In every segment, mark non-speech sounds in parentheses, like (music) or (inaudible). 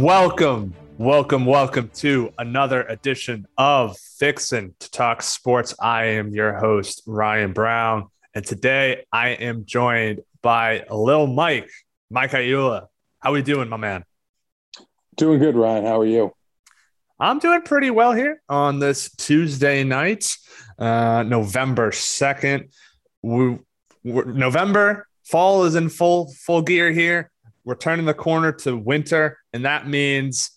Welcome, welcome, welcome to another edition of Fixin' to Talk Sports. I am your host, Ryan Brown, and today I am joined by Lil Mike, Mike Ayula. How are we doing, my man? Doing good, Ryan. How are you? I'm doing pretty well here on this Tuesday night, uh, November 2nd. We, November, fall is in full full gear here we're turning the corner to winter, and that means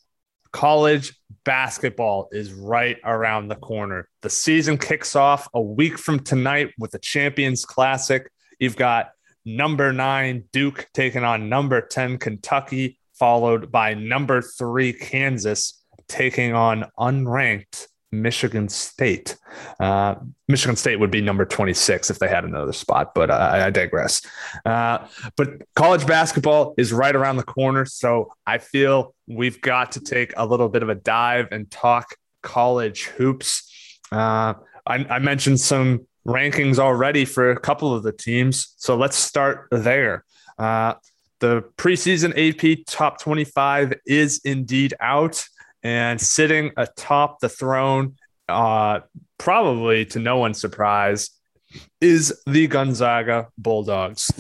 college basketball is right around the corner. The season kicks off a week from tonight with the Champions Classic. You've got number nine Duke taking on number 10 Kentucky, followed by number three Kansas taking on unranked Michigan State. Uh, Michigan State would be number 26 if they had another spot, but uh, I digress. Uh, but college basketball is right around the corner. So I feel we've got to take a little bit of a dive and talk college hoops. Uh, I, I mentioned some rankings already for a couple of the teams. So let's start there. Uh, the preseason AP top 25 is indeed out and sitting atop the throne, uh, probably to no one's surprise, is the Gonzaga Bulldogs.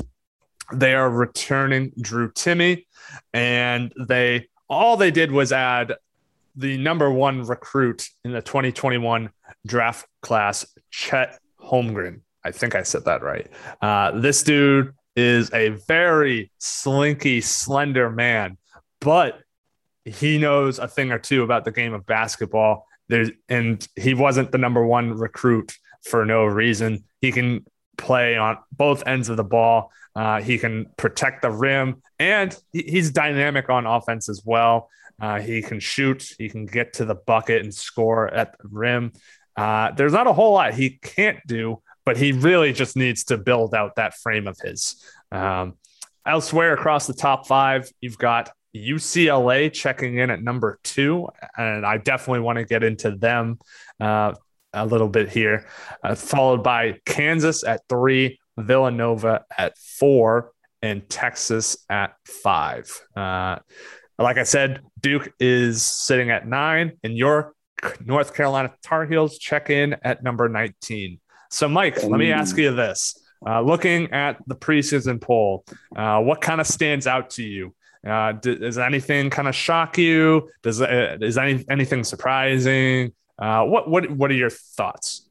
They are returning Drew Timme, and they all they did was add the number one recruit in the 2021 draft class, Chet Holmgren. I think I said that right. Uh, this dude is a very slinky, slender man, but he knows a thing or two about the game of basketball. There's and he wasn't the number one recruit for no reason. He can play on both ends of the ball. Uh, he can protect the rim, and he's dynamic on offense as well. Uh, he can shoot. He can get to the bucket and score at the rim. Uh, there's not a whole lot he can't do, but he really just needs to build out that frame of his. Um, elsewhere across the top five, you've got UCLA checking in at number two, and I definitely want to get into them uh, a little bit here, uh, followed by Kansas at three, Villanova at four, and Texas at five. Uh, like I said, Duke is sitting at nine, and your North Carolina Tar Heels check in at number 19. So, Mike, let me ask you this. Uh, looking at the preseason poll, uh, what kind of stands out to you? Uh, does anything kind of shock you? Does uh, is any anything surprising? Uh, what what what are your thoughts?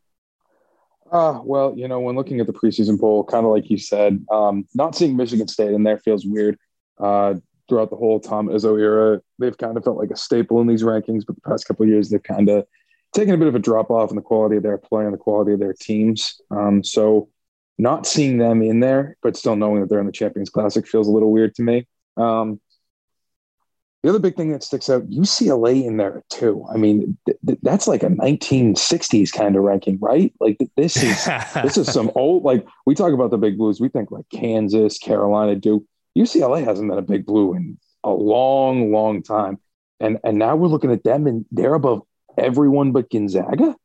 Uh, well, you know, when looking at the preseason poll, kind of like you said, um, not seeing Michigan State in there feels weird. Uh, throughout the whole Tom Izzo era, they've kind of felt like a staple in these rankings, but the past couple years, they've kind of taken a bit of a drop off in the quality of their play and the quality of their teams. Um, so, not seeing them in there, but still knowing that they're in the Champions Classic feels a little weird to me. Um, the other big thing that sticks out, UCLA in there too. I mean, th- th- that's like a 1960s kind of ranking, right? Like th- this is (laughs) this is some old. Like we talk about the big blues, we think like Kansas, Carolina, Duke. UCLA hasn't been a big blue in a long, long time, and and now we're looking at them and they're above everyone but Gonzaga.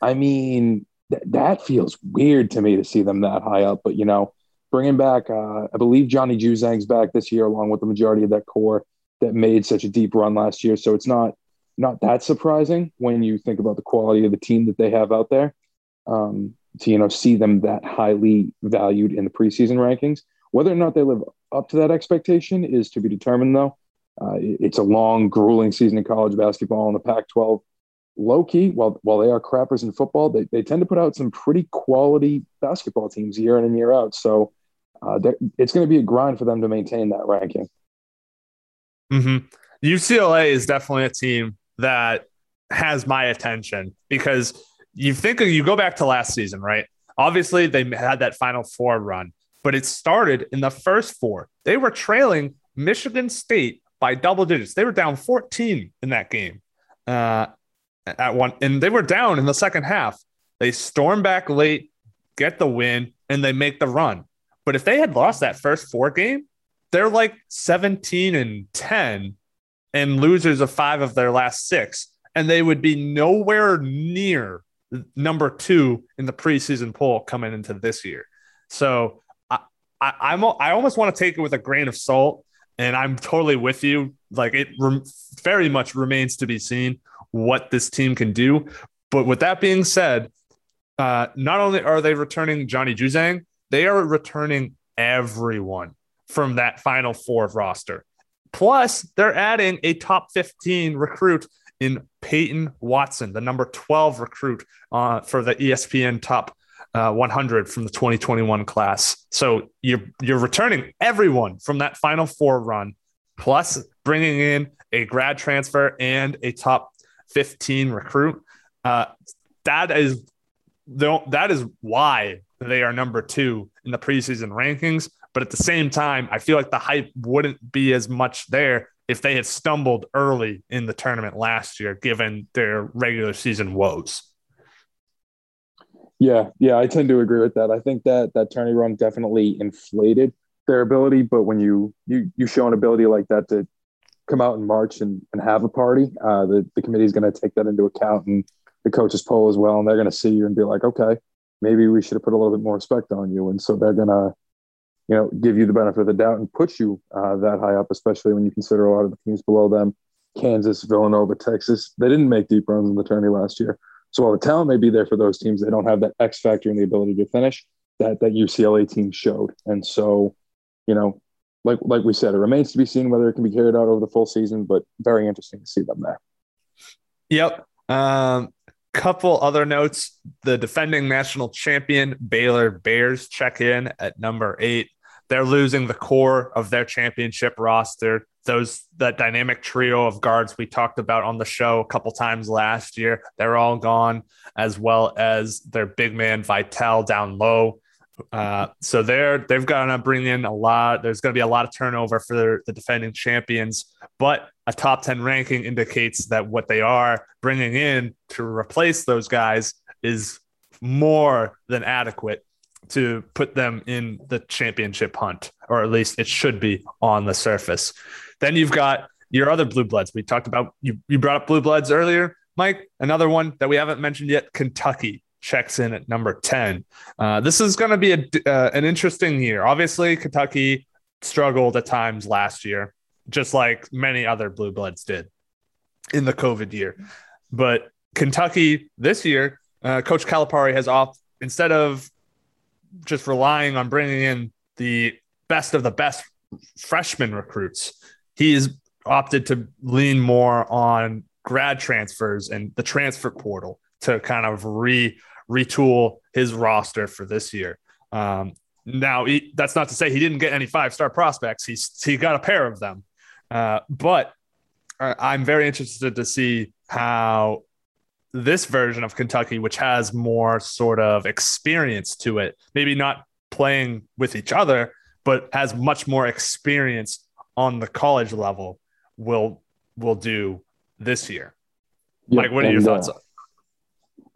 I mean, th- that feels weird to me to see them that high up. But you know, bringing back, uh, I believe Johnny Juzang's back this year, along with the majority of that core that made such a deep run last year. So it's not not that surprising when you think about the quality of the team that they have out there. Um, to you know see them that highly valued in the preseason rankings. Whether or not they live up to that expectation is to be determined, though. Uh, it's a long, grueling season in college basketball in the Pac-12. Low key, while while they are crappers in football, they, they tend to put out some pretty quality basketball teams year in and year out. So uh, it's going to be a grind for them to maintain that ranking. Mm-hmm. UCLA is definitely a team that has my attention because you think you go back to last season, right? Obviously, they had that Final Four run, but it started in the first four. They were trailing Michigan State by double digits. They were down 14 in that game uh, at one, and they were down in the second half. They storm back late, get the win, and they make the run. But if they had lost that first four game, they're like 17 and 10 and losers of five of their last six. And they would be nowhere near number two in the preseason poll coming into this year. So I, I, am I almost want to take it with a grain of salt. and I'm totally with you. Like it re- very much remains to be seen what this team can do. But with that being said, uh, not only are they returning Johnny Juzang, they are returning everyone from that final four roster. Plus, they're adding a top 15 recruit in Peyton Watson, the number 12 recruit uh, for the ESPN top uh, 100 from the 2021 class. So you're you're returning everyone from that Final Four run, plus bringing in a grad transfer and a top 15 recruit. Uh, that is that is why they are number two in the preseason rankings. But at the same time, I feel like the hype wouldn't be as much there if they had stumbled early in the tournament last year, given their regular season woes. Yeah, yeah, I tend to agree with that. I think that that tourney run definitely inflated their ability, but when you you you show an ability like that to come out in March and, and have a party, uh, the the committee is going to take that into account and the coaches poll as well, and they're going to see you and be like, okay, maybe we should have put a little bit more respect on you, and so they're going to you know, give you the benefit of the doubt and put you uh, that high up, especially when you consider a lot of the teams below them, Kansas, Villanova, Texas. They didn't make deep runs in the tourney last year. So while the talent may be there for those teams, they don't have that X factor and the ability to finish that that UCLA team showed. And so, you know, like like we said, it remains to be seen whether it can be carried out over the full season, but very interesting to see them there. Yep. Um, couple other notes. The defending national champion Baylor Bears check in at number eight. They're losing the core of their championship roster. Those that dynamic trio of guards we talked about on the show a couple times last year, they're all gone, as well as their big man Vital down low. Uh, so they're they've got to bring in a lot. There's going to be a lot of turnover for the defending champions, but a top 10 ranking indicates that what they are bringing in to replace those guys is more than adequate to put them in the championship hunt, or at least it should be on the surface. Then you've got your other blue bloods. We talked about you, you brought up blue bloods earlier, Mike. Another one that we haven't mentioned yet, Kentucky checks in at number 10. Uh, this is going to be a, uh, an interesting year. Obviously, Kentucky struggled at times last year, just like many other blue bloods did in the COVID year. But Kentucky this year, uh, Coach Calipari has off instead of just relying on bringing in the best of the best freshman recruits. He's opted to lean more on grad transfers and the transfer portal to kind of re retool his roster for this year. Um, now, he, that's not to say he didn't get any five star prospects. He's he got a pair of them, uh, but I'm very interested to see how this version of Kentucky, which has more sort of experience to it, maybe not playing with each other, but has much more experience on the college level, will will do this year. Mike, what are and, your thoughts? Uh,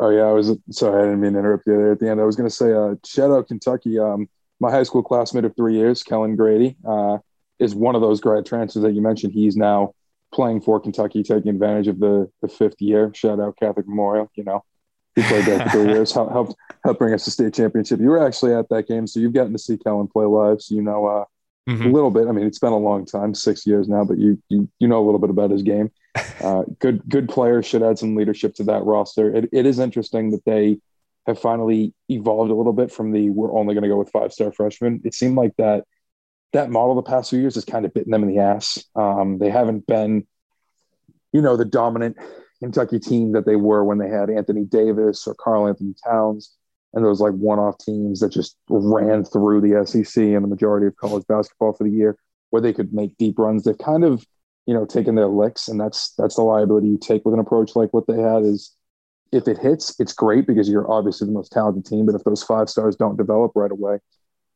oh yeah, I was sorry, I didn't mean to interrupt you there at the end. I was going to say, uh, shout out Kentucky. Um, my high school classmate of three years, Kellan Grady, uh, is one of those grad transfers that you mentioned. He's now playing for Kentucky, taking advantage of the the fifth year. Shout out Catholic Memorial. You know, he played there for three (laughs) years, helped helped bring us the state championship. You were actually at that game, so you've gotten to see Kellan play live. So you know uh, mm-hmm. a little bit. I mean, it's been a long time, six years now, but you you you know a little bit about his game. Uh, good good player should add some leadership to that roster. It, it is interesting that they have finally evolved a little bit from the we're only going to go with five star freshmen. It seemed like that that model the past few years has kind of bitten them in the ass. Um, they haven't been, you know, the dominant Kentucky team that they were when they had Anthony Davis or Karl-Anthony Towns and those like one-off teams that just ran through the SEC and the majority of college basketball for the year, where they could make deep runs. They've kind of, you know, taking their licks, and that's that's the liability you take with an approach like what they had. Is if it hits, it's great because you're obviously the most talented team. But if those five stars don't develop right away,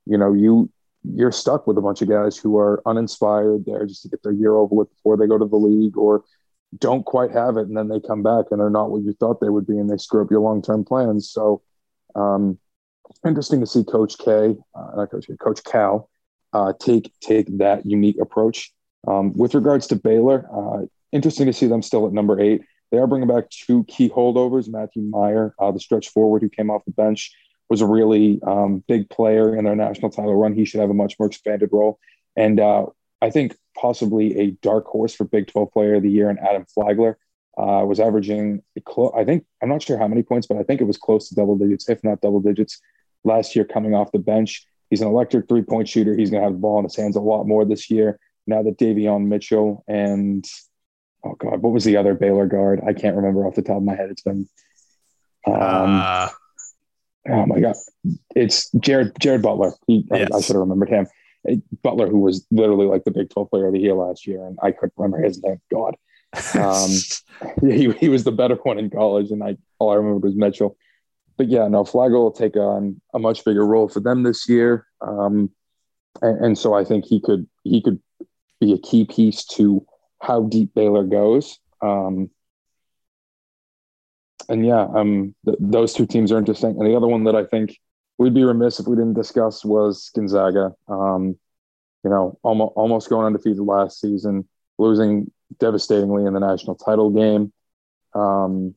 you know, you you're stuck with a bunch of guys who are uninspired there just to get their year over with before they go to the league or don't quite have it and then they come back and they're not what you thought they would be and they screw up your long-term plans so um, interesting to see coach k uh, not coach k coach cal uh, take take that unique approach um, with regards to baylor uh, interesting to see them still at number eight they are bringing back two key holdovers matthew Mayer, uh, the stretch forward who came off the bench was a really um, big player in their national title run. He should have a much more expanded role. And uh, I think possibly a dark horse for Big 12 Player of the Year, and Adam Flagler uh, was averaging, clo- I think, I'm not sure how many points, but I think it was close to double digits, if not double digits, last year coming off the bench. He's an electric three point shooter. He's going to have the ball in his hands a lot more this year. Now that Davion Mitchell and, oh God, what was the other Baylor guard? I can't remember off the top of my head. It's been, um, uh, oh my God. It's Jared, Jared Butler. He, yes. I, I should have remembered him. Butler, who was literally like the Big 12 player of the year last year, and I couldn't remember his name. God. Um, (laughs) (laughs) he, he was the better one in college, and I all I remember was Mitchell. But yeah, no, Flagler will take on a much bigger role for them this year, um, and, and so I think he could he could be a key piece to how deep Baylor goes. Um, and yeah, um, th- those two teams are interesting. And the other one that I think we'd be remiss if we didn't discuss was Gonzaga. Um, you know, almost almost going undefeated last season, losing devastatingly in the national title game. Um,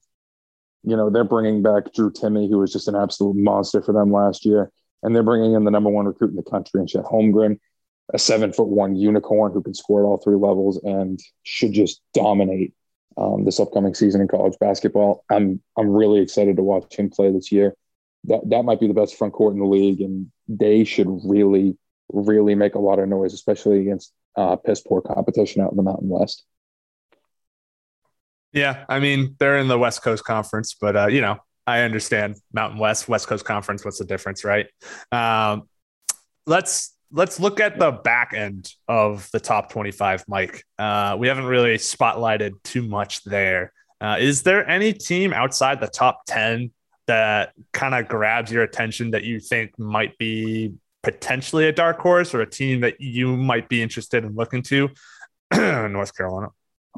you know, they're bringing back Drew Timme, who was just an absolute monster for them last year, and they're bringing in the number one recruit in the country, and Chet Holmgren, a seven foot one unicorn who can score at all three levels and should just dominate um, this upcoming season in college basketball. I'm I'm really excited to watch him play this year. That that might be the best front court in the league, and they should really really make a lot of noise, especially against uh, piss poor competition out in the Mountain West. Yeah, I mean they're in the West Coast Conference, but uh, you know I understand Mountain West, West Coast Conference. What's the difference, right? Um, let's let's look at the back end of the top twenty-five, Mike. Uh, we haven't really spotlighted too much there. Uh, is there any team outside the top ten that kind of grabs your attention that you think might be potentially a dark horse or a team that you might be interested in looking to? (clears throat) North Carolina.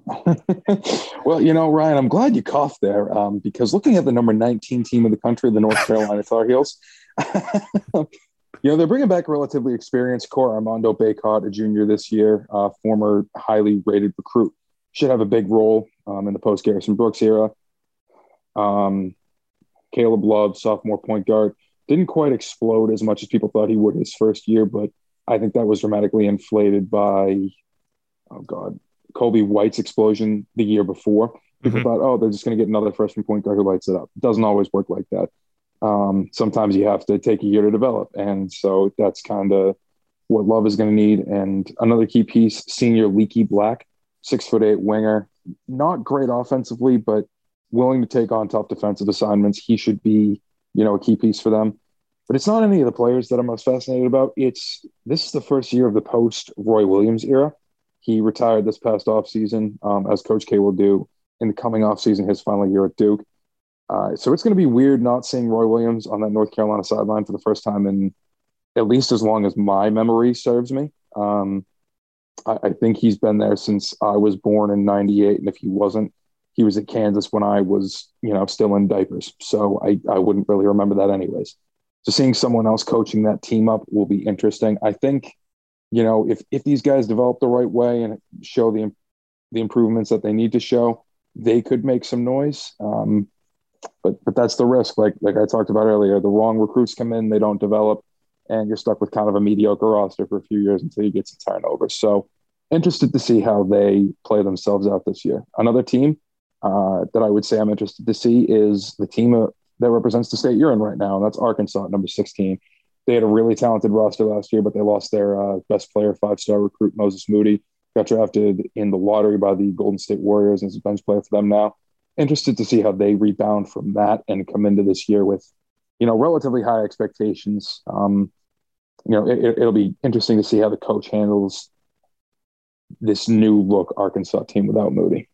(laughs) well, you know, Ryan, I'm glad you coughed there um, because looking at the number 19 team in the country, the North Carolina Tar Heels, (laughs) you know, they're bringing back a relatively experienced core. Armando Bacot, a junior this year, uh, former highly rated recruit, should have a big role um, in the post Garrison Brooks era. Um, Caleb Love, sophomore point guard, didn't quite explode as much as people thought he would his first year, but I think that was dramatically inflated by, oh God, Coby White's explosion the year before. People mm-hmm. thought, oh, they're just going to get another freshman point guard who lights it up. It doesn't always work like that. Um, sometimes you have to take a year to develop. And so that's kind of what Love is going to need. And another key piece, senior Leaky Black, six foot eight winger, not great offensively, but willing to take on tough defensive assignments. He should be, you know, a key piece for them. But it's not any of the players that I'm most fascinated about. It's this is the first year of the post Roy Williams era. He retired this past offseason, um, as Coach K will do in the coming offseason, his final year at Duke. Uh, so it's going to be weird not seeing Roy Williams on that North Carolina sideline for the first time in at least as long as my memory serves me. Um, I, I, think he's been there since I was born in '98, and if he wasn't, he was at Kansas when I was, you know, still in diapers. So I, I wouldn't really remember that anyways. So seeing someone else coaching that team up will be interesting. I think you know, if if these guys develop the right way and show the the improvements that they need to show, they could make some noise. Um, but but that's the risk. Like like I talked about earlier, the wrong recruits come in, they don't develop, and you're stuck with kind of a mediocre roster for a few years until you get some turnover. So interested to see how they play themselves out this year. Another team uh, that I would say I'm interested to see is the team uh, that represents the state you're in right now, and that's Arkansas, number 16 they had a really talented roster last year, but they lost their uh, best player, five star recruit Moses Moody. Got drafted in the lottery by the Golden State Warriors and is a bench player for them now. Interested to see how they rebound from that and come into this year with, you know, relatively high expectations. Um, you know, it, it'll be interesting to see how the coach handles this new look Arkansas team without Moody.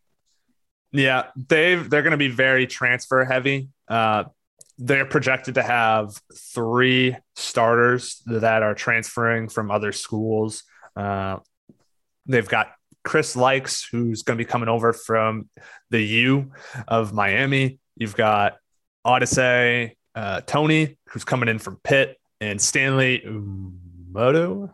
Yeah, they've they're going to be very transfer heavy. Uh, they're projected to have three starters that are transferring from other schools. Uh, they've got Chris Lykes, who's going to be coming over from the U of Miami. You've got Au'Diese uh, Toney, who's coming in from Pitt, and Stanley Umude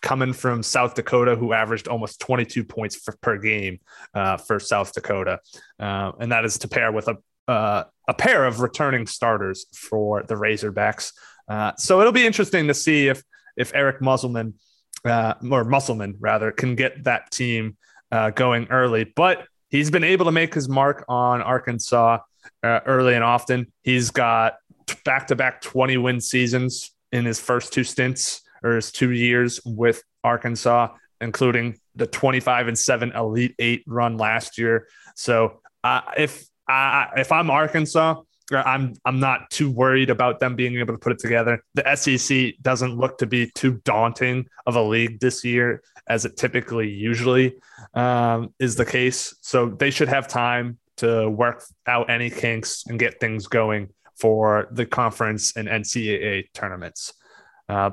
coming from South Dakota, who averaged almost 22 points for, per game uh, for South Dakota. Uh, and that is to pair with a uh, a pair of returning starters for the Razorbacks. Uh, so it'll be interesting to see if if Eric Musselman uh, or Musselman rather, can get that team uh, going early. But he's been able to make his mark on Arkansas uh, early and often. He's got back to back 20 win seasons in his first two stints or his two years with Arkansas, including the 25 and 7 Elite 8 run last year. So uh, if I if I'm Arkansas, I'm I'm not too worried about them being able to put it together. The SEC doesn't look to be too daunting of a league this year as it typically usually um, is the case. So they should have time to work out any kinks and get things going for the conference and NCAA tournaments. Uh,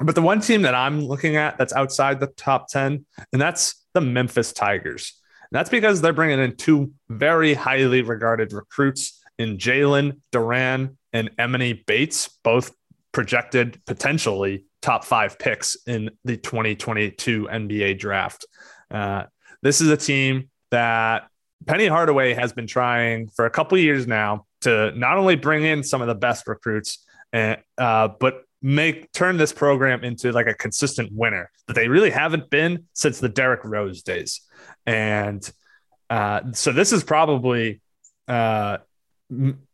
but the one team that I'm looking at that's outside the top 10, and that's the Memphis Tigers. And that's because they're bringing in two very highly regarded recruits in Jalen Duren and Emoni Bates, both projected potentially top five picks in the 2022 NBA draft. Uh, this is a team that Penny Hardaway has been trying for a couple years now to not only bring in some of the best recruits, uh, uh, but make turn this program into like a consistent winner that they really haven't been since the Derrick Rose days. And uh, so this is probably uh,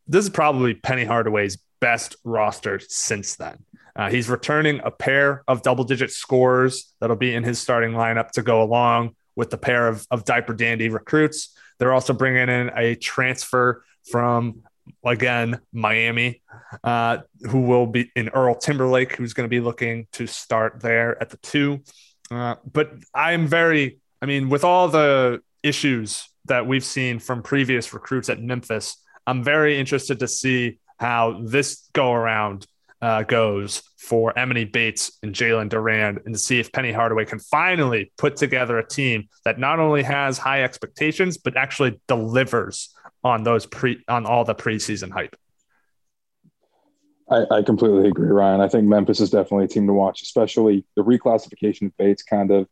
this is probably Penny Hardaway's best roster since then. Uh, he's returning a pair of double digit scores that'll be in his starting lineup to go along with the pair of, of diaper dandy recruits. They're also bringing in a transfer from again Miami, uh, who will be in Earl Timberlake, who's going to be looking to start there at the two. Uh, but I'm very, I mean, with all the issues that we've seen from previous recruits at Memphis, I'm very interested to see how this go around uh, goes for Emoni Bates and Jalen Duren and to see if Penny Hardaway can finally put together a team that not only has high expectations, but actually delivers on those pre on all the preseason hype. I, I completely agree, Ryan. I think Memphis is definitely a team to watch, especially the reclassification of Bates kind of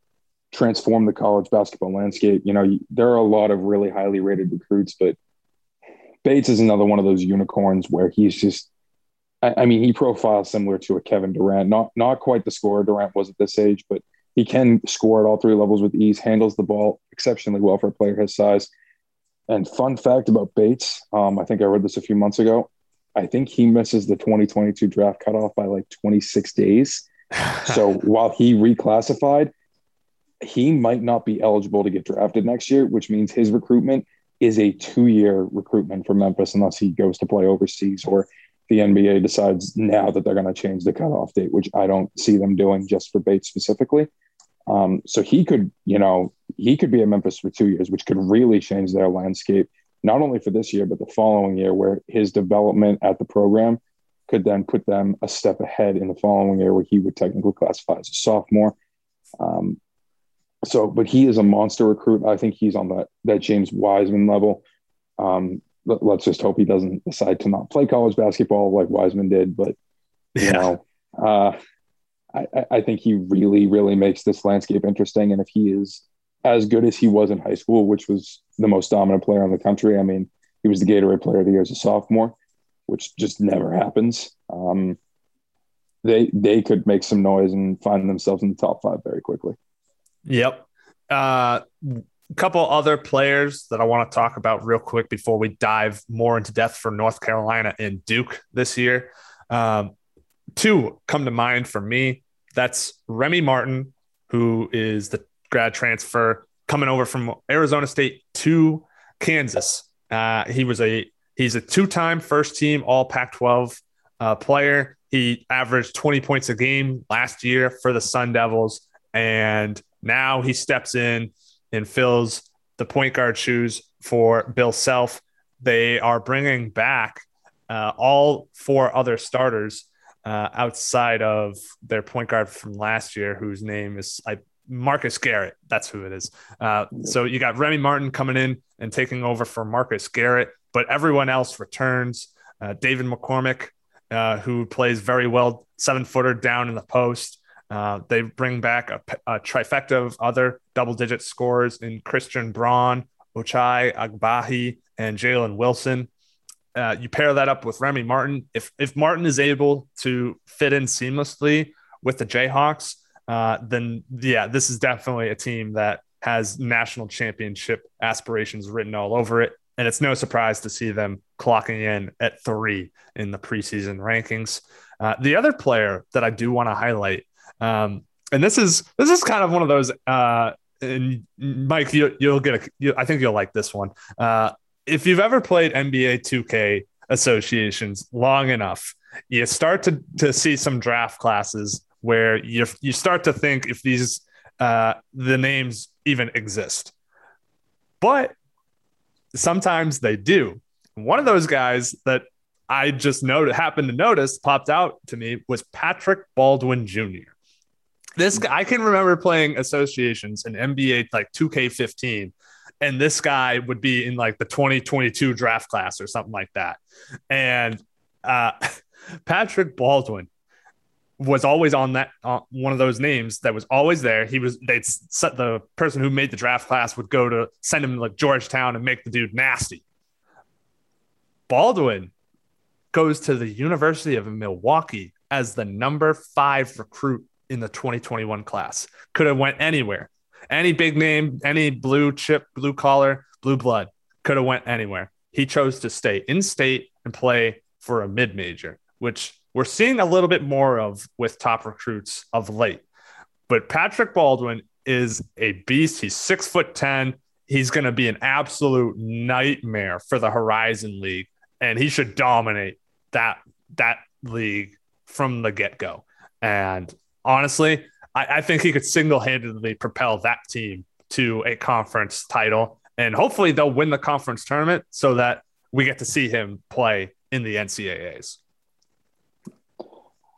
transformed the college basketball landscape. You know, there are a lot of really highly rated recruits, but Bates is another one of those unicorns where he's just I, I mean, he profiles similar to a Kevin Durant, not not quite the scorer Durant was at this age, but he can score at all three levels with ease, handles the ball exceptionally well for a player his size. And fun fact about Bates, um, I think I read this a few months ago. I think he misses the 2022 draft cutoff by like 26 days. (laughs) so while he reclassified, he might not be eligible to get drafted next year, which means his recruitment is a two year recruitment for Memphis unless he goes to play overseas or the NBA decides now that they're going to change the cutoff date, which I don't see them doing just for Bates specifically. Um, so he could, you know, he could be at Memphis for two years, which could really change their landscape, not only for this year, but the following year, where his development at the program could then put them a step ahead in the following year, where he would technically classify as a sophomore. Um, so, but he is a monster recruit. I think he's on that that James Wiseman level. Um, let's just hope he doesn't decide to not play college basketball like Wiseman did. But you yeah. know, uh, I, I think he really, really makes this landscape interesting. And if he is as good as he was in high school, which was the most dominant player in the country, I mean, he was the Gatorade Player of the Year as a sophomore, which just never happens. Um, they they could make some noise and find themselves in the top five very quickly. Yep. Uh, a couple other players that I want to talk about real quick before we dive more into depth for North Carolina and Duke this year. Um, two come to mind for me. That's Remy Martin, who is the grad transfer coming over from Arizona State to Kansas. Uh, he was a he's a two-time first team All Pac-12 uh, player. He averaged 20 points a game last year for the Sun Devils, and now he steps in and fills the point guard shoes for Bill Self. They are bringing back uh, all four other starters uh, outside of their point guard from last year, whose name is I, Marcus Garrett. That's who it is. Uh, so you got Remy Martin coming in and taking over for Marcus Garrett, but everyone else returns. Uh, David McCormack, uh, who plays very well, seven footer down in the post. Uh, they bring back a, a, trifecta of other double digit scores in Christian Braun, Ochai Agbaji, and Jalen Wilson. Uh, you pair that up with Remy Martin. If if Martin is able to fit in seamlessly with the Jayhawks, uh, then yeah, this is definitely a team that has national championship aspirations written all over it. And it's no surprise to see them clocking in at three in the preseason rankings. Uh, the other player that I do want to highlight, um, and this is this is kind of one of those. Uh, and Mike, you, will get a. You, I think you'll like this one. Uh, if you've ever played NBA 2K associations long enough, you start to to see some draft classes where you you start to think if these uh, the names even exist, but sometimes they do. One of those guys that I just noted, happened to notice popped out to me was Patrick Baldwin Jr. This I can remember playing associations in NBA like 2K15, and this guy would be in like the 2022 draft class or something like that. And uh, (laughs) Patrick Baldwin was always on that uh, one of those names that was always there. He was they'd set the person who made the draft class would go to send him to like Georgetown and make the dude nasty. Baldwin goes to the University of Milwaukee as the number five recruit in the 2021 class. Could have went anywhere, any big name, any blue chip, blue collar, blue blood. Could have went anywhere. He chose to stay in state and play for a mid major, which we're seeing a little bit more of with top recruits of late. But Patrick Baldwin is a beast. He's six foot 10. He's going to be an absolute nightmare for the Horizon League, and he should dominate that that league from the get go. And honestly, I, I think he could single handedly propel that team to a conference title, and hopefully they'll win the conference tournament so that we get to see him play in the NCAAs.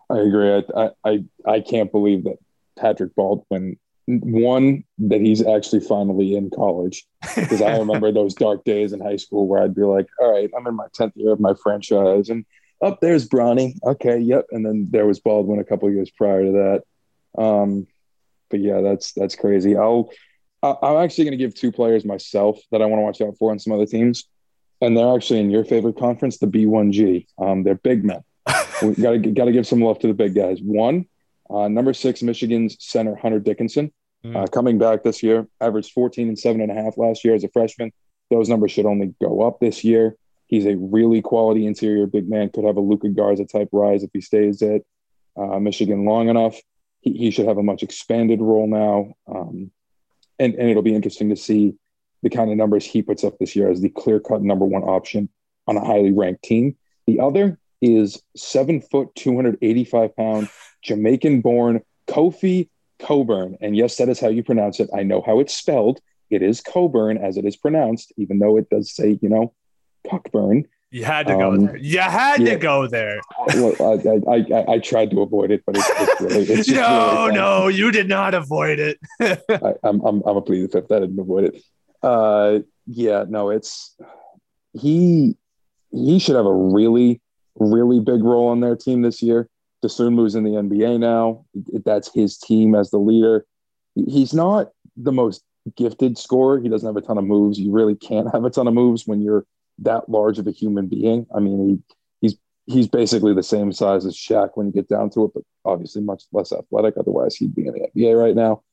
I agree. I, I I can't believe that Patrick Baldwin one that he's actually finally in college because I (laughs) remember those dark days in high school where I'd be like, all right, I'm in my 10th year of my franchise and up oh, there's Bronny. Okay, yep. And then there was Baldwin a couple years prior to that. Um, but yeah, that's that's crazy. I'll I'm actually going to give two players myself that I want to watch out for on some other teams, and they're actually in your favorite conference, the B1G. Um, they're big men. (laughs) we got to got to give some love to the big guys. One, uh, number six, Michigan's center Hunter Dickinson, mm. uh, coming back this year, averaged 14 and seven and a half last year as a freshman. Those numbers should only go up this year. He's a really quality interior big man. Could have a Luka Garza type rise if he stays at uh, Michigan long enough. He, he, should have a much expanded role now, um, and and it'll be interesting to see the kind of numbers he puts up this year as the clear cut number one option on a highly ranked team. The other is seven foot, 285 pound, Jamaican born Kofi Coburn. And yes, that is how you pronounce it. I know how it's spelled. It is Coburn as it is pronounced, even though it does say, you know, Cockburn. You had to go um, there. You had yeah. to go there. well, I, I, I, I, tried to avoid it, but it's, it's (laughs) really. It's no, really no, you did not avoid it. I, am I'm, I'm a plead the fifth. I didn't avoid it. Uh, yeah, no, it's he. He should have a really, really big role on their team this year. moves in the NBA now. That's his team as the leader. He's not the most gifted scorer. He doesn't have a ton of moves. You really can't have a ton of moves when you're that large of a human being. I mean, he he's he's basically the same size as Shaq when you get down to it, but obviously much less athletic. Otherwise, he'd be in the NBA right now.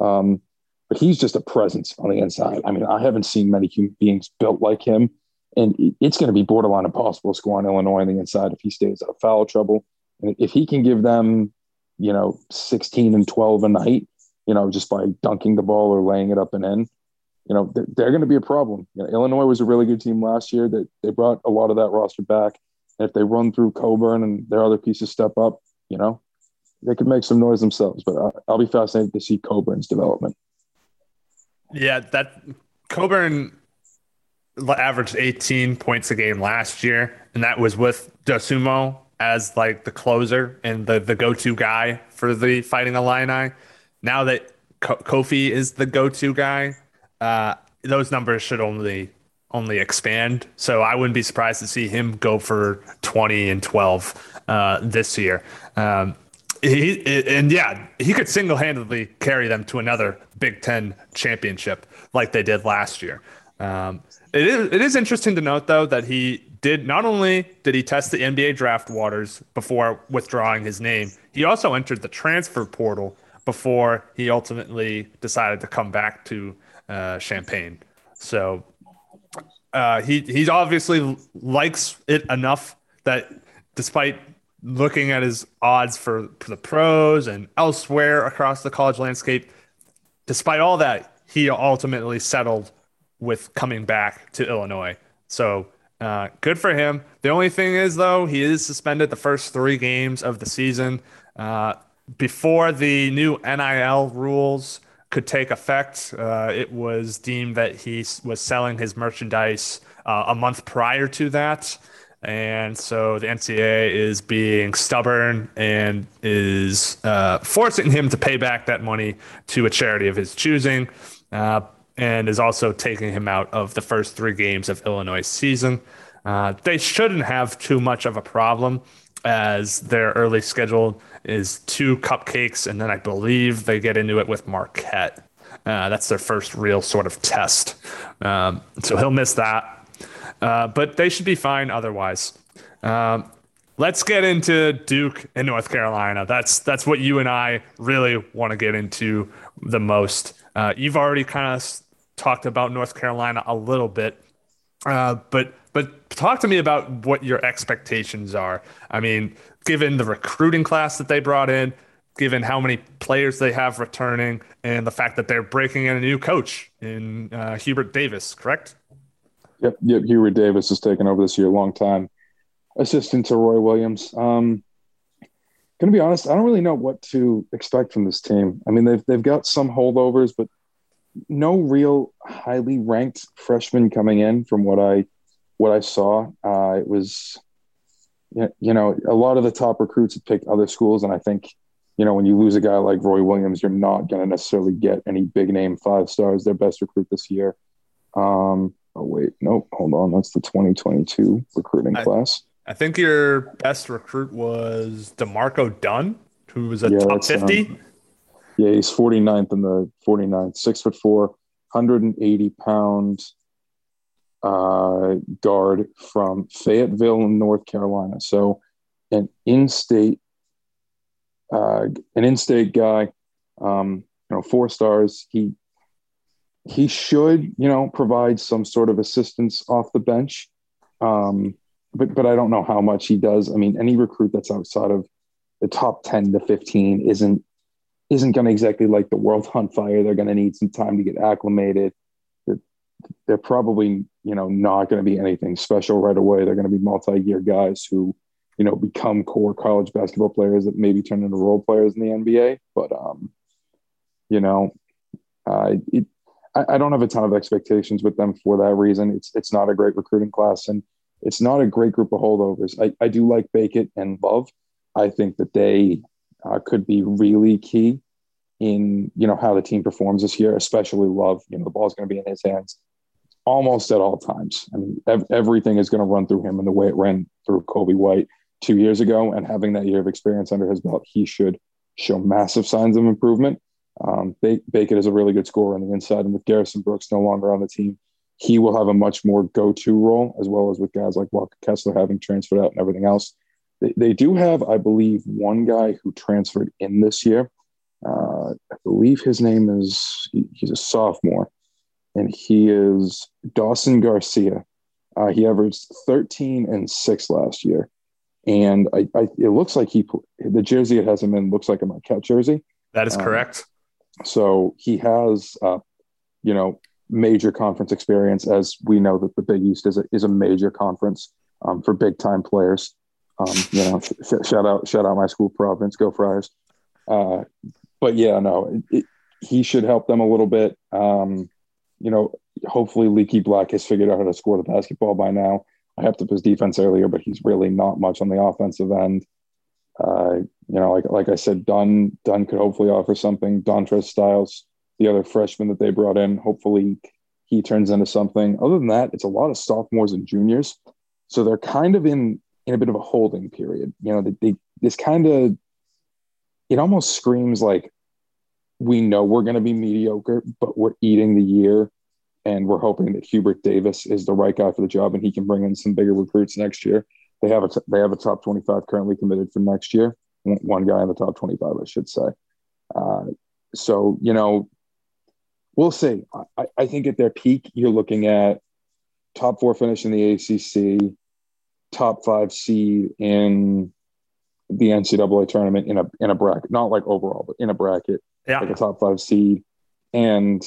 Um, but he's just a presence on the inside. I mean, I haven't seen many human beings built like him, and it's going to be borderline impossible to score on Illinois on the inside if he stays out of foul trouble. And if he can give them, you know, 16 and 12 a night, you know, just by dunking the ball or laying it up and in, you know they're, they're going to be a problem. You know, Illinois was a really good team last year. That they, brought a lot of that roster back. And if they run through Coburn and their other pieces step up, you know, they could make some noise themselves. But I, I'll be fascinated to see Coburn's development. Yeah, that Coburn averaged 18 points a game last year, and that was with Dosunmu as like the closer and the the go to guy for the Fighting Illini. Now that Kofi is the go to guy, uh, those numbers should only only expand. So I wouldn't be surprised to see him go for 20 and 12 uh, this year. Um, he, and yeah, he could single handedly carry them to another Big Ten championship like they did last year. Um, it is it is interesting to note though that he did not only did he test the NBA draft waters before withdrawing his name, he also entered the transfer portal before he ultimately decided to come back to uh, Champaign. So uh, he he obviously likes it enough that despite looking at his odds for, for the pros and elsewhere across the college landscape, despite all that, he ultimately settled with coming back to Illinois. So uh, good for him. The only thing is, though, he is suspended the first three games of the season. Uh, before the new NIL rules could take effect, uh, it was deemed that he was selling his merchandise uh, a month prior to that. And so the NCAA is being stubborn and is uh, forcing him to pay back that money to a charity of his choosing, uh, and is also taking him out of the first three games of Illinois season. Uh, they shouldn't have too much of a problem as their early schedule is two cupcakes, and then I believe they get into it with Marquette. Uh, that's their first real sort of test. Um, so he'll miss that, uh, but they should be fine otherwise. Um, let's get into Duke and North Carolina. That's that's what you and I really want to get into the most. Uh, you've already kind of talked about North Carolina a little bit, uh, but but talk to me about what your expectations are. I mean, given the recruiting class that they brought in, given how many players they have returning, and the fact that they're breaking in a new coach in uh, Hubert Davis, correct? Yep, yep. Hubert Davis has taken over this year, long time assistant to Roy Williams. Um, gonna be honest, I don't really know what to expect from this team. I mean, they've they've got some holdovers, but no real highly ranked freshmen coming in from what I what I saw. Uh, it was, you know, a lot of the top recruits had picked other schools, and I think, you know, when you lose a guy like Roy Williams, you're not going to necessarily get any big name five stars. Their best recruit this year. Um, oh wait, nope, hold on, that's the 2022 recruiting I, class. I think your best recruit was D'Marco Dunn, who was a yeah, top 50. Um, yeah, he's 49th in the 49th, six foot four, 180 pounds uh, guard from Fayetteville, in North Carolina. So an in-state, uh, an in-state guy. Um, you know, four stars. He he should, you know, provide some sort of assistance off the bench. Um, but but I don't know how much he does. I mean, any recruit that's outside of the top 10 to 15 isn't isn't going to exactly like the world on fire. They're going to need some time to get acclimated. They're, they're probably, you know, not going to be anything special right away. They're going to be multi-year guys who, you know, become core college basketball players that maybe turn into role players in the NBA. But, um, you know, it, I, I don't have a ton of expectations with them for that reason. It's it's not a great recruiting class, and it's not a great group of holdovers. I, I do like Bacot and Love. I think that they uh, could be really key in you know how the team performs this year, especially Love. You know the ball's going to be in his hands almost at all times. I mean ev- everything is going to run through him, and the way it ran through Coby White two years ago, and having that year of experience under his belt, he should show massive signs of improvement. Um, Bacot is a really good scorer on the inside, and with Garrison Brooks no longer on the team, he will have a much more go-to role, as well as with guys like Walker Kessler having transferred out and everything else. They, they do have, I believe, one guy who transferred in this year. Uh, I believe his name is, he's a sophomore, and he is Dawson Garcia. Uh, he averaged 13 and 6 last year. And I, I, it looks like he, the jersey it has him in looks like a Marquette jersey. That is um, correct. So he has, uh, you know, major conference experience, as we know that the Big East is a, is a major conference um, for big time players. Um, you know, sh- shout out, shout out my school, Providence, go Friars. Uh, but yeah, no, it, it, he should help them a little bit. Um, you know, hopefully Leaky Black has figured out how to score the basketball by now. I helped up his defense earlier, but he's really not much on the offensive end. Uh, you know, like like I said, Dunn Dunn could hopefully offer something. Dontrez Styles, the other freshman that they brought in, hopefully he turns into something. Other than that, it's a lot of sophomores and juniors, so they're kind of in in a bit of a holding period. You know, they, they this kind of it almost screams like we know we're going to be mediocre, but we're eating the year, and we're hoping that Hubert Davis is the right guy for the job, and he can bring in some bigger recruits next year. They have a t- they have a top twenty five currently committed for next year. One guy in the top twenty five, I should say. Uh, so, you know, we'll see. I, I think at their peak, you're looking at top four finish in the ACC, top five seed in the NCAA tournament in a in a bracket, not like overall, but in a bracket, yeah. like a top five seed, and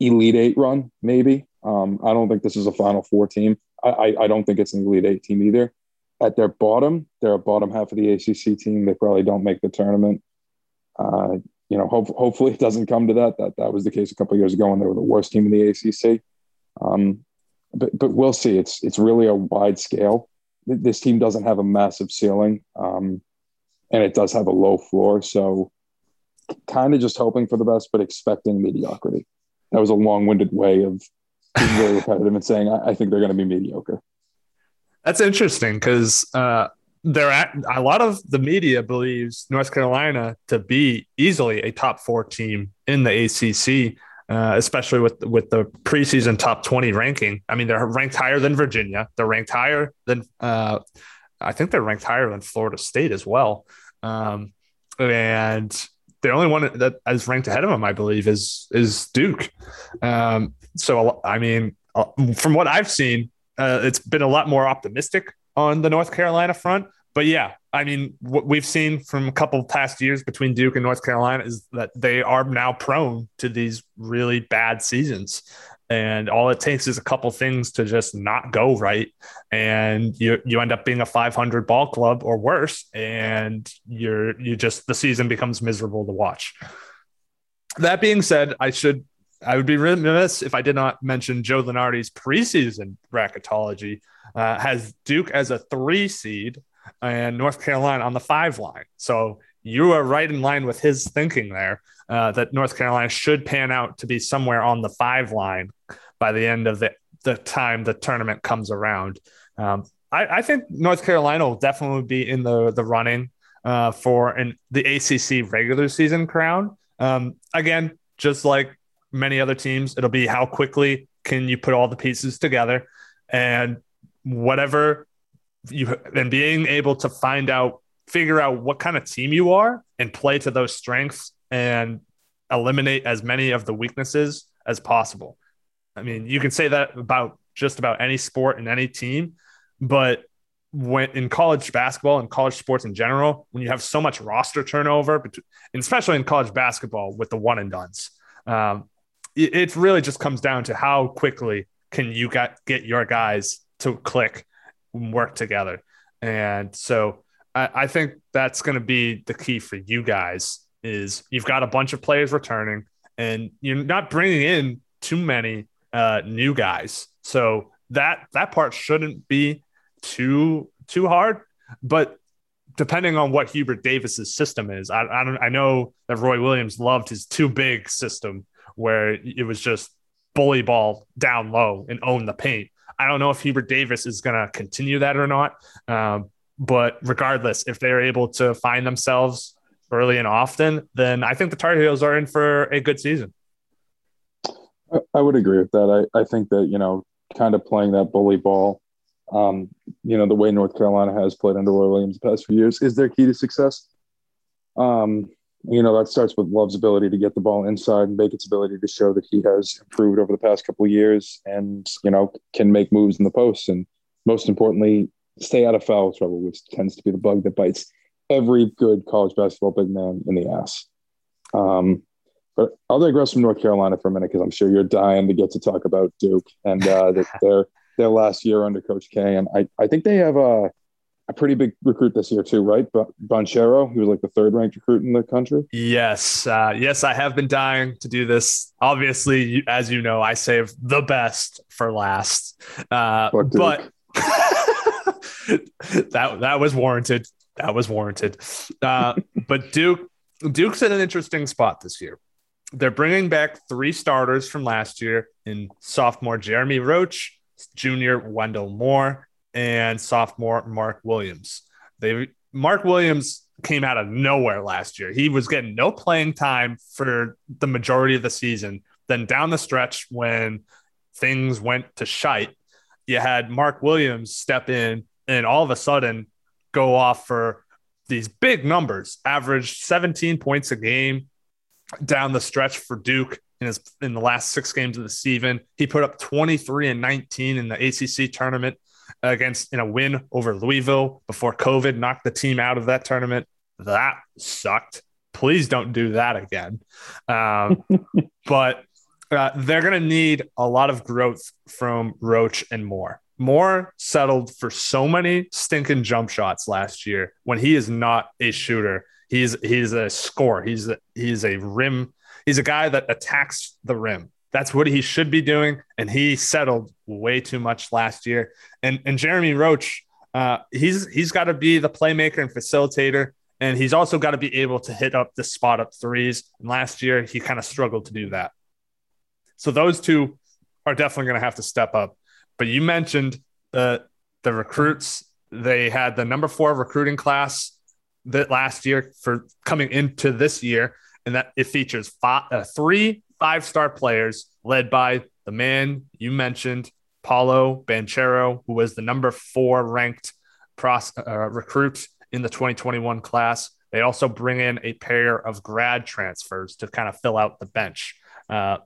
elite eight run maybe. Um, I don't think this is a Final Four team. I, I, I don't think it's an elite eight team either. At their bottom, they're a bottom half of the ACC team. They probably don't make the tournament. Uh, you know, hope, hopefully it doesn't come to that. That that was the case a couple years ago when they were the worst team in the ACC. Um, but but we'll see. It's it's really a wide scale. This team doesn't have a massive ceiling, um, and it does have a low floor. So, kind of just hoping for the best, but expecting mediocrity. That was a long-winded way of being really (laughs) repetitive and saying I, I think they're going to be mediocre. That's interesting because uh, they're at, a lot of the media believes North Carolina to be easily a top four team in the ACC, uh, especially with with the preseason top twenty ranking. I mean, they're ranked higher than Virginia. They're ranked higher than uh, I think they're ranked higher than Florida State as well. Um, and the only one that is ranked ahead of them, I believe, is is Duke. Um, so I mean, uh, from what I've seen, uh, it's been a lot more optimistic on the North Carolina front. But yeah, I mean, what we've seen from a couple past years between Duke and North Carolina is that they are now prone to these really bad seasons. And all it takes is a couple things to just not go right. And you, you end up being a 500 ball club or worse. And you're, you just, the season becomes miserable to watch. That being said, I should I would be remiss if I did not mention Joe Lunardi's preseason bracketology uh, has Duke as a three seed and North Carolina on the five line. So you are right in line with his thinking there uh, that North Carolina should pan out to be somewhere on the five line by the end of the, the time the tournament comes around. Um, I, I, think North Carolina will definitely be in the, the running uh, for an, the ACC regular season crown. Um, again, just like many other teams. It'll be how quickly can you put all the pieces together and whatever you and being able to find out, figure out what kind of team you are and play to those strengths and eliminate as many of the weaknesses as possible. I mean, you can say that about just about any sport and any team, but when in college basketball and college sports in general, when you have so much roster turnover, and especially in college basketball with the one and dones, um, it really just comes down to how quickly can you get get your guys to click work together and so I, I think that's going to be the key for you guys is you've got a bunch of players returning and you're not bringing in two many uh, new guys so that that part shouldn't be too too hard but depending on what Hubert Davis's system is, I, I, don't, I know that Roy Williams loved his too big system where it was just bully ball down low and own the paint. I don't know if Hubert Davis is going to continue that or not. Um, but regardless, if they're able to find themselves early and often, then I think the Tar Heels are in for a good season. I would agree with that. I, I think that, you know, kind of playing that bully ball, um, you know, the way North Carolina has played under Roy Williams the past few years is their key to success. Um, you know that starts with Love's ability to get the ball inside and Bacot's ability to show that he has improved over the past couple of years and you know can make moves in the post and most importantly stay out of foul trouble, which tends to be the bug that bites every good college basketball big man in the ass. Um, but I'll digress from North Carolina for a minute because I'm sure you're dying to get to talk about Duke and uh, their their last year under Coach K, and I I think they have a a pretty big recruit this year too, right? But Banchero, he was like the third ranked recruit in the country. Yes, uh, yes, I have been dying to do this. Obviously, as you know, I save the best for last. Uh, but (laughs) that that was warranted. That was warranted. Uh, (laughs) but Duke Duke's in an interesting spot this year. They're bringing back three starters from last year in sophomore Jeremy Roach, junior Wendell Moore, and sophomore Mark Williams. They Mark Williams came out of nowhere last year. He was getting no playing time for the majority of the season. Then down the stretch, when things went to shite, you had Mark Williams step in and all of a sudden go off for these big numbers, averaged 17 points a game down the stretch for Duke in his in the last six games of the season. He put up 23 and 19 in the ACC tournament against in a win over Louisville before COVID knocked the team out of that tournament. That sucked. Please don't do that again. Um, (laughs) but uh, they're going to need a lot of growth from Roach and Moore. Moore settled for so many stinking jump shots last year when he is not a shooter. He's he's a scorer. He's a, he's a rim. He's a guy that attacks the rim. That's what he should be doing, and he settled way too much last year. And and Jeremy Roach, uh, he's he's got to be the playmaker and facilitator, and he's also got to be able to hit up the spot up threes. And last year, he kind of struggled to do that. So those two are definitely going to have to step up. But you mentioned the the recruits. They had the number four recruiting class that last year for coming into this year, and that it features five, uh, three five star players led by the man you mentioned, Paolo Banchero, who was the number four ranked pros, uh, recruit in the 2021 class. They also bring in a pair of grad transfers to kind of fill out the bench. Uh,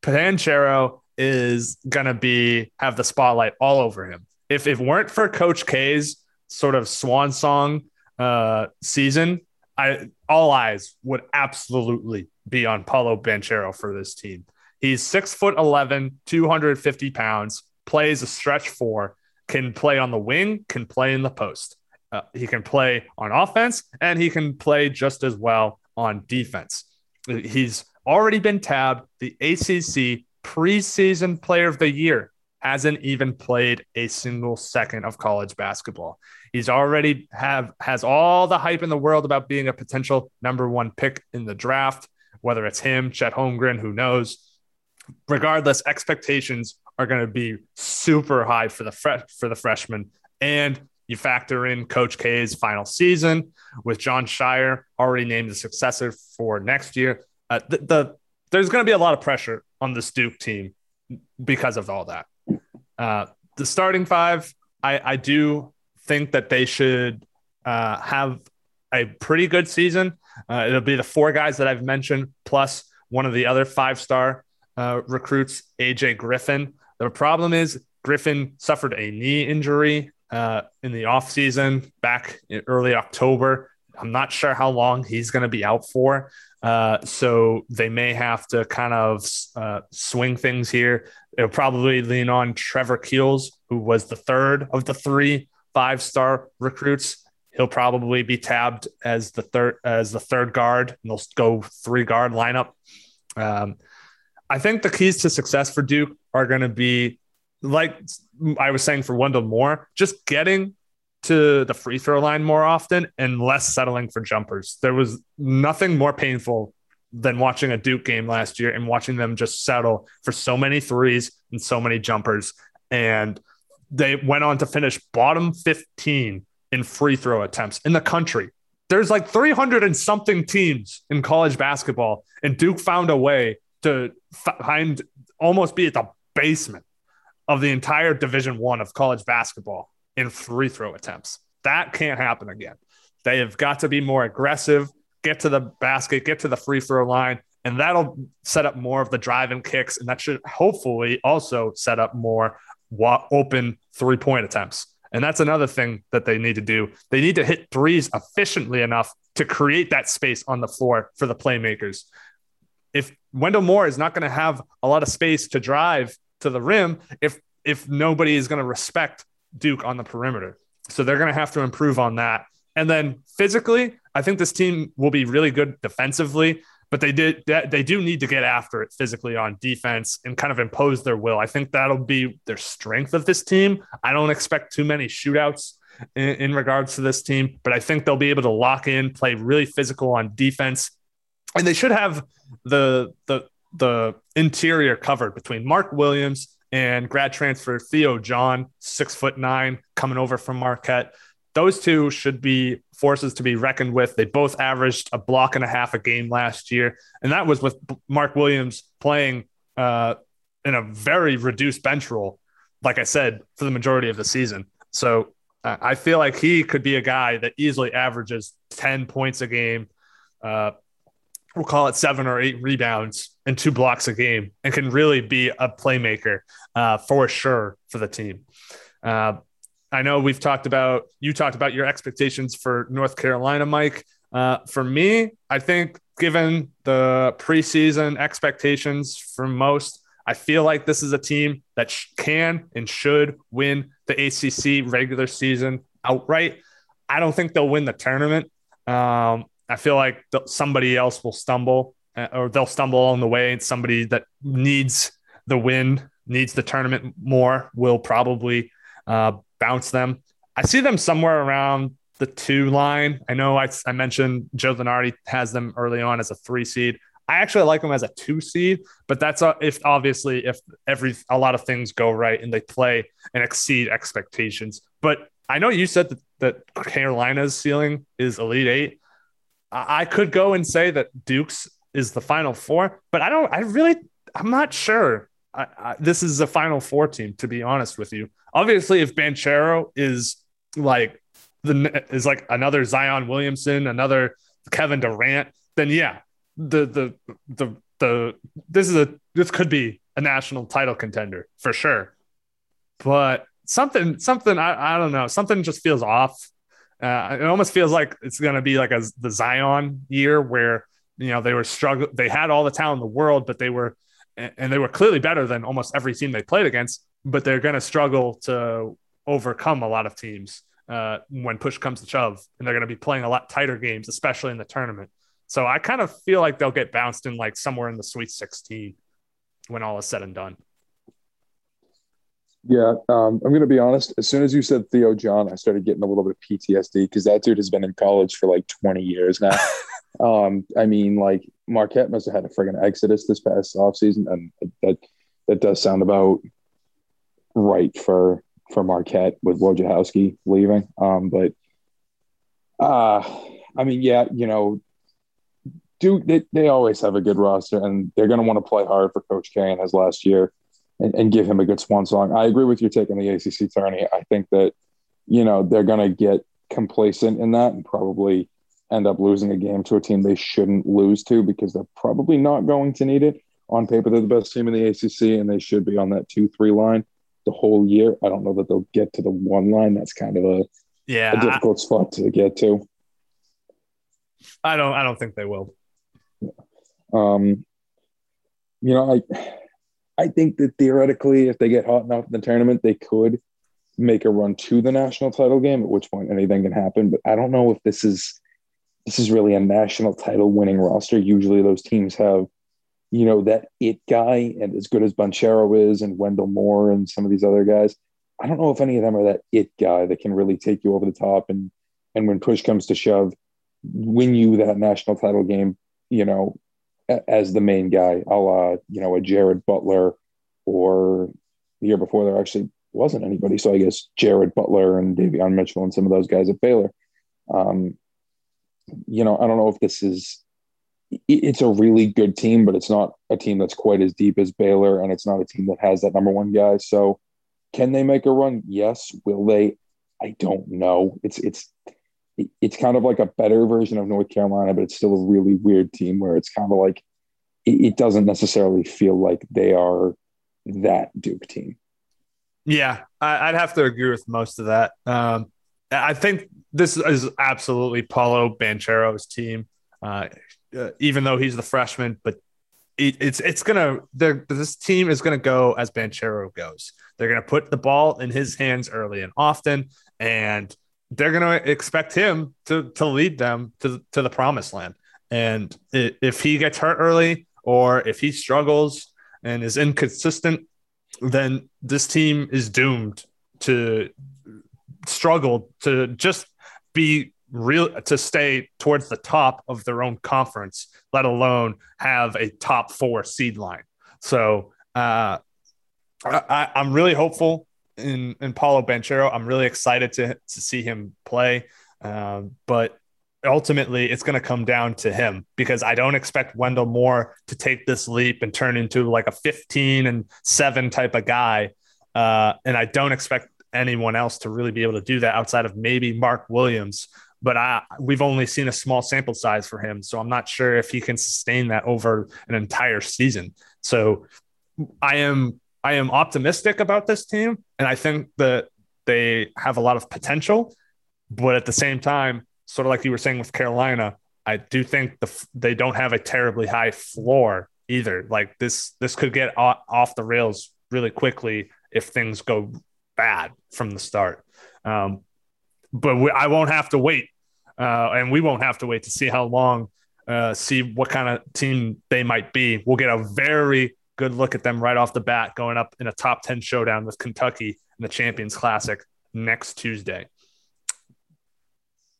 Banchero is to be have the spotlight all over him. If it weren't for Coach K's sort of swan song uh, season, I all eyes would absolutely be on Paolo Banchero for this team. He's six foot 11, 250 pounds, plays a stretch four, can play on the wing, can play in the post. Uh, he can play on offense and he can play just as well on defense. He's already been tabbed the ACC preseason player of the year hasn't even played a single second of college basketball. He's already have has all the hype in the world about being a potential number one pick in the draft, whether it's him, Chet Holmgren, who knows. Regardless, expectations are going to be super high for the fre- for the freshman, and you factor in Coach K's final season with Jon Scheyer already named the successor for next year. Uh, the, the there's going to be a lot of pressure on this Duke team because of all that. Uh, the starting five, I, I do think that they should uh, have a pretty good season. Uh, it'll be the four guys that I've mentioned, plus one of the other five star uh, recruits, AJ Griffin. The problem is, Griffin suffered a knee injury uh, in the offseason back in early October. I'm not sure how long he's going to be out for. Uh, so they may have to kind of uh, swing things here. They'll probably lean on Trevor Keels, who was the third of the three five star recruits. He'll probably be tabbed as the third as the third guard, and they'll go three guard lineup. Um, I think the keys to success for Duke are going to be, like I was saying for Wendell Moore, just getting to the free throw line more often and less settling for jumpers. There was nothing more painful than watching a Duke game last year and watching them just settle for so many threes and so many jumpers. And they went on to finish bottom 15 in free throw attempts in the country. There's like 300 and something teams in college basketball, and Duke found a way to find almost be at the basement of the entire Division One of college basketball in free throw attempts. That can't happen again. They have got to be more aggressive, get to the basket, get to the free throw line, and that'll set up more of the drive and kicks. And that should hopefully also set up more open three point attempts. And that's another thing that they need to do. They need to hit threes efficiently enough to create that space on the floor for the playmakers. If Wendell Moore is not going to have a lot of space to drive to the rim, if if nobody is going to respect Duke on the perimeter. So they're going to have to improve on that. And then physically, I think this team will be really good defensively, but they did they do need to get after it physically on defense and kind of impose their will. I think that'll be their strength of this team. I don't expect too many shootouts in, in regards to this team, but I think they'll be able to lock in, play really physical on defense, and they should have the the the interior covered between Mark Williams and grad transfer Theo John, six foot nine, coming over from Marquette. Those two should be forces to be reckoned with. They both averaged a block and a half a game last year, and that was with Mark Williams playing uh, in a very reduced bench role, like I said, for the majority of the season. So I feel like he could be a guy that easily averages 10 points a game. Uh, we'll call it seven or eight rebounds and two blocks a game and can really be a playmaker uh, for sure for the team. I know we've talked about, you talked about your expectations for North Carolina, Mike. Uh, for me, I think given the preseason expectations for most, I feel like this is a team that sh- can and should win the ACC regular season outright. I don't think they'll win the tournament. Um, I feel like th- somebody else will stumble uh, or they'll stumble along the way. And somebody that needs the win, needs the tournament more, will probably uh, bounce them. I see them somewhere around the two line. I know I, I mentioned Joe Lunardi has them early on as a three seed. I actually like them as a two seed, but that's a, if obviously if every a lot of things go right and they play and exceed expectations. But I know you said that, that Carolina's ceiling is Elite Eight. I, I could go and say that Duke's is the Final Four, but I don't. I really, I'm not sure. I, I, this is a Final Four team, to be honest with you. Obviously, if Banchero is like the is like another Zion Williamson, another Kevin Durant, then yeah, the the the the this is a this could be a national title contender for sure. But something something I, I don't know something just feels off. Uh, it almost feels like it's going to be like a the Zion year where you know they were struggling. They had all the talent in the world, but they were and they were clearly better than almost every team they played against. But they're going to struggle to overcome a lot of teams uh, when push comes to shove, and they're going to be playing a lot tighter games, especially in the tournament. So I kind of feel like they'll get bounced in like somewhere in the Sweet 16 when all is said and done. Yeah, um, I'm going to be honest. As soon as you said Theo John, I started getting a little bit of PTSD because that dude has been in college for like 20 years now. (laughs) um, I mean, like Marquette must have had a friggin' exodus this past offseason, and that that does sound about right for for Marquette with Wojciechowski leaving. Um, but uh, I mean, yeah, you know, Duke, they, they always have a good roster and they're going to want to play hard for Coach K and his last year and, and, give him a good swan song. I agree with your take on the ACC tourney. I think that, you know, they're going to get complacent in that and probably end up losing a game to a team they shouldn't lose to because they're probably not going to need it. On paper, they're the best team in the ACC and they should be on that 2 3 line the whole year. I don't know that they'll get to the one line. That's kind of a, yeah, a difficult I, spot to get to. I don't I don't think they will. Um, you know, I I think that theoretically, if they get hot enough in the tournament, they could make a run to the national title game. At which point, anything can happen. But I don't know if this is this is really a national title winning roster. Usually, those teams have you know that it guy, and as good as Banchero is, and Wendell Moore, and some of these other guys. I don't know if any of them are that it guy that can really take you over the top and and when push comes to shove, win you that national title game. You know, as the main guy, a la, you know, a Jared Butler or the year before there actually wasn't anybody. So I guess Jared Butler and Davion Mitchell and some of those guys at Baylor. Um, you know, I don't know if this is it's a really good team, but it's not a team that's quite as deep as Baylor, and it's not a team that has that number one guy. So, can they make a run? Yes. Will they? I don't know. It's it's it's kind of like a better version of North Carolina, but it's still a really weird team where it's kind of like it, it doesn't necessarily feel like they are that Duke team. Yeah, I, would have to agree with most of that. Um, I think this is absolutely Paolo Banchero's team, uh, uh, even though he's the freshman. But it, it's it's gonna this team is gonna go as Banchero goes. They're gonna put the ball in his hands early and often, and they're to expect him to to lead them to to the promised land. And if he gets hurt early or if he struggles and is inconsistent, then this team is doomed to struggle to just be real to stay towards the top of their own conference, let alone have a top four seed line. So uh, I, I'm really hopeful in in Paolo Banchero. I'm really excited to to see him play, um, but ultimately it's going to come down to him because I don't expect Wendell Moore to take this leap and turn into like a 15 and seven type of guy, uh, and I don't expect anyone else to really be able to do that outside of maybe Mark Williams. But I, we've only seen a small sample size for him, so I'm not sure if he can sustain that over an entire season. So I am I am optimistic about this team, and I think that they have a lot of potential. But at the same time, sort of like you were saying with Carolina, I do think the they don't have a terribly high floor either. Like this, this could get off the rails really quickly if things go bad from the start. Um, but we, I won't have to wait, uh, and we won't have to wait to see how long, uh, see what kind of team they might be. We'll get a very good look at them right off the bat, going up in a top ten showdown with Kentucky in the Champions Classic next Tuesday.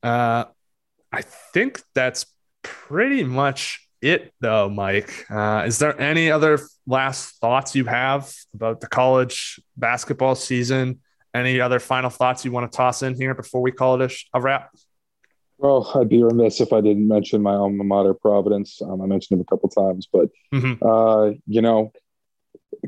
Uh, I think that's pretty much it, though, Mike. Uh, is there any other last thoughts you have about the college basketball season? Any other final thoughts you want to toss in here before we call it a, a wrap? Well, I'd be remiss if I didn't mention my alma mater, Providence. Um, I mentioned him a couple times, but mm-hmm. uh, you know,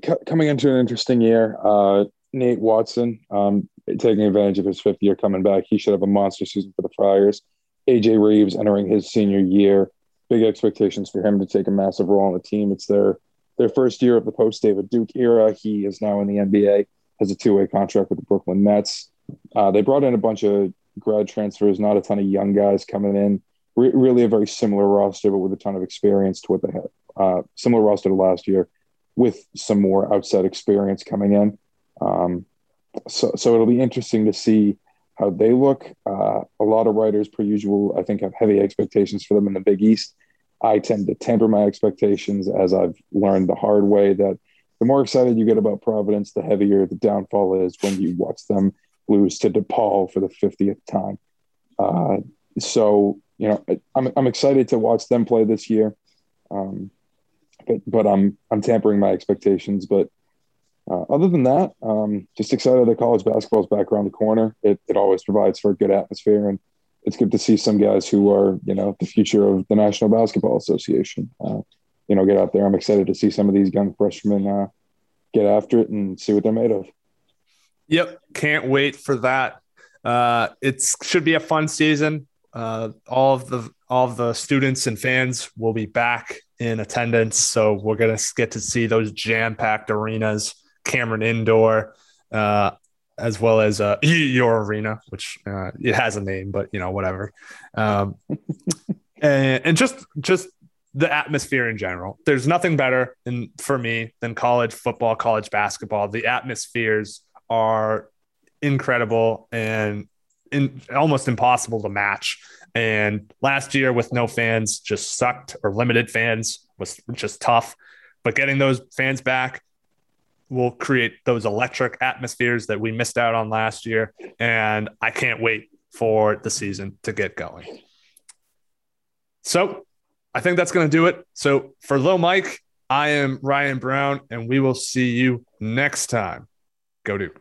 c- coming into an interesting year, uh, Nate Watson um, taking advantage of his fifth year coming back. He should have a monster season for the Friars. AJ Reeves entering his senior year. Big expectations for him to take a massive role on the team. It's their their first year of the post David Duke era. He is now in the NBA, has a two way contract with the Brooklyn Nets. Uh, they brought in a bunch of grad transfers, not a ton of young guys coming in. Re- really a very similar roster, but with a ton of experience to what they had. Uh, similar roster to last year, with some more outside experience coming in. Um, so, so it'll be interesting to see how they look. Uh, a lot of writers, per usual, I think have heavy expectations for them in the Big East. I tend to temper my expectations as I've learned the hard way that the more excited you get about Providence, the heavier the downfall is when you watch them lose to DePaul for the 50th time. Uh, so, you know, I'm, I'm excited to watch them play this year. Um, but, but I'm, I'm tampering my expectations, but uh, other than that, um, just excited that college basketball is back around the corner. It, it always provides for a good atmosphere, and it's good to see some guys who are, you know, the future of the National Basketball Association. Uh, you know, get out there. I'm excited to see some of these young freshmen uh, get after it and see what they're made of. Yep, can't wait for that. Uh, it should be a fun season. Uh, all of the all of the students and fans will be back in attendance, so we're gonna get to see those jam packed arenas Cameron Indoor, uh, as well as uh, (laughs) your arena, which uh, it has a name, but you know whatever. Um, (laughs) and, and just just the atmosphere in general. There's nothing better in, for me than college football, college basketball. The atmospheres are incredible and in, almost impossible to match. And last year, with no fans, just sucked or limited fans was just tough. But getting those fans back, will create those electric atmospheres that we missed out on last year. And I can't wait for the season to get going. So I think that's going to do it. So for Low Mike, I am Ryan Brown, and we will see you next time. Go Duke.